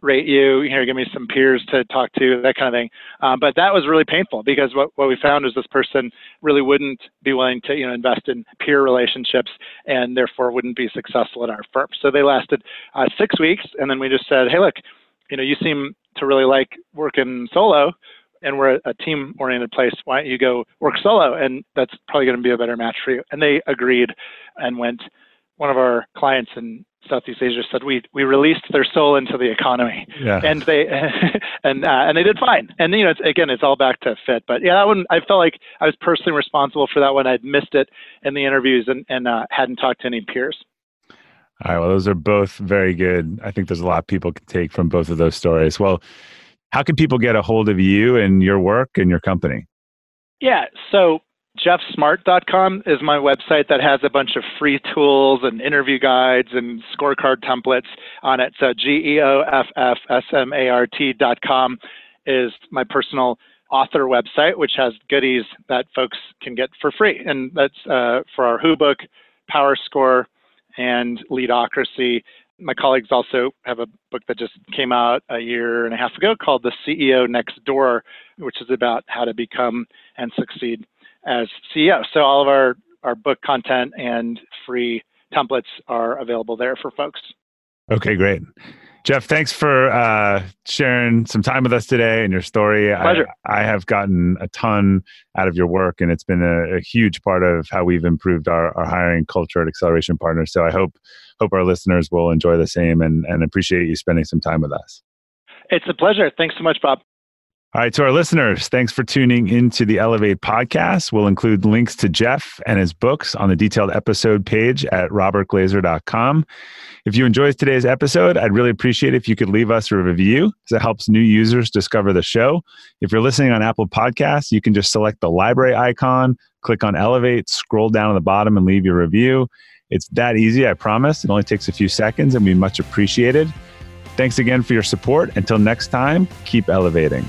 rate you? You know, give me some peers to talk to, that kind of thing. Um, but that was really painful because what, what we found is this person really wouldn't be willing to, you know, invest in peer relationships and therefore wouldn't be successful at our firm. So they lasted uh, six weeks, and then we just said, hey, look, you know, you seem to really like working solo and we're a team oriented place. Why don't you go work solo? And that's probably going to be a better match for you. And they agreed and went one of our clients in Southeast Asia said we we released their soul into the economy, yeah. and they and uh, and they did fine. And you know, it's, again, it's all back to fit. But yeah, that one I felt like I was personally responsible for that one. I'd missed it in the interviews and and uh, hadn't talked to any peers. All right. Well, those are both very good. I think there's a lot people can take from both of those stories. Well, how can people get a hold of you and your work and your company? Yeah. So geoffsmart.com is my website that has a bunch of free tools and interview guides and scorecard templates on it. So G E O F F S M A R T.com is my personal author website, which has goodies that folks can get for free. And that's uh, for our Who book, Power Score, and Leadocracy. My colleagues also have a book that just came out a year and a half ago called The CEO Next Door, which is about how to become and succeed as CEO. So all of our, our book content and free templates are available there for folks. Okay, great. Geoff, thanks for uh, sharing some time with us today and your story. Pleasure. I, I have gotten a ton out of your work, and it's been a, a huge part of how we've improved our, our, hiring culture at Acceleration Partners. So I hope hope our listeners will enjoy the same and, and appreciate you spending some time with us. It's a pleasure. Thanks so much, Bob. All right, to our listeners, thanks for tuning into the Elevate podcast. We'll include links to Geoff and his books on the detailed episode page at robertglazer.com. If you enjoyed today's episode, I'd really appreciate it if you could leave us a review because it helps new users discover the show. If you're listening on Apple Podcasts, you can just select the library icon, click on Elevate, scroll down to the bottom, and leave your review. It's that easy, I promise. It only takes a few seconds and we much appreciated. Thanks again for your support. Until next time, keep elevating.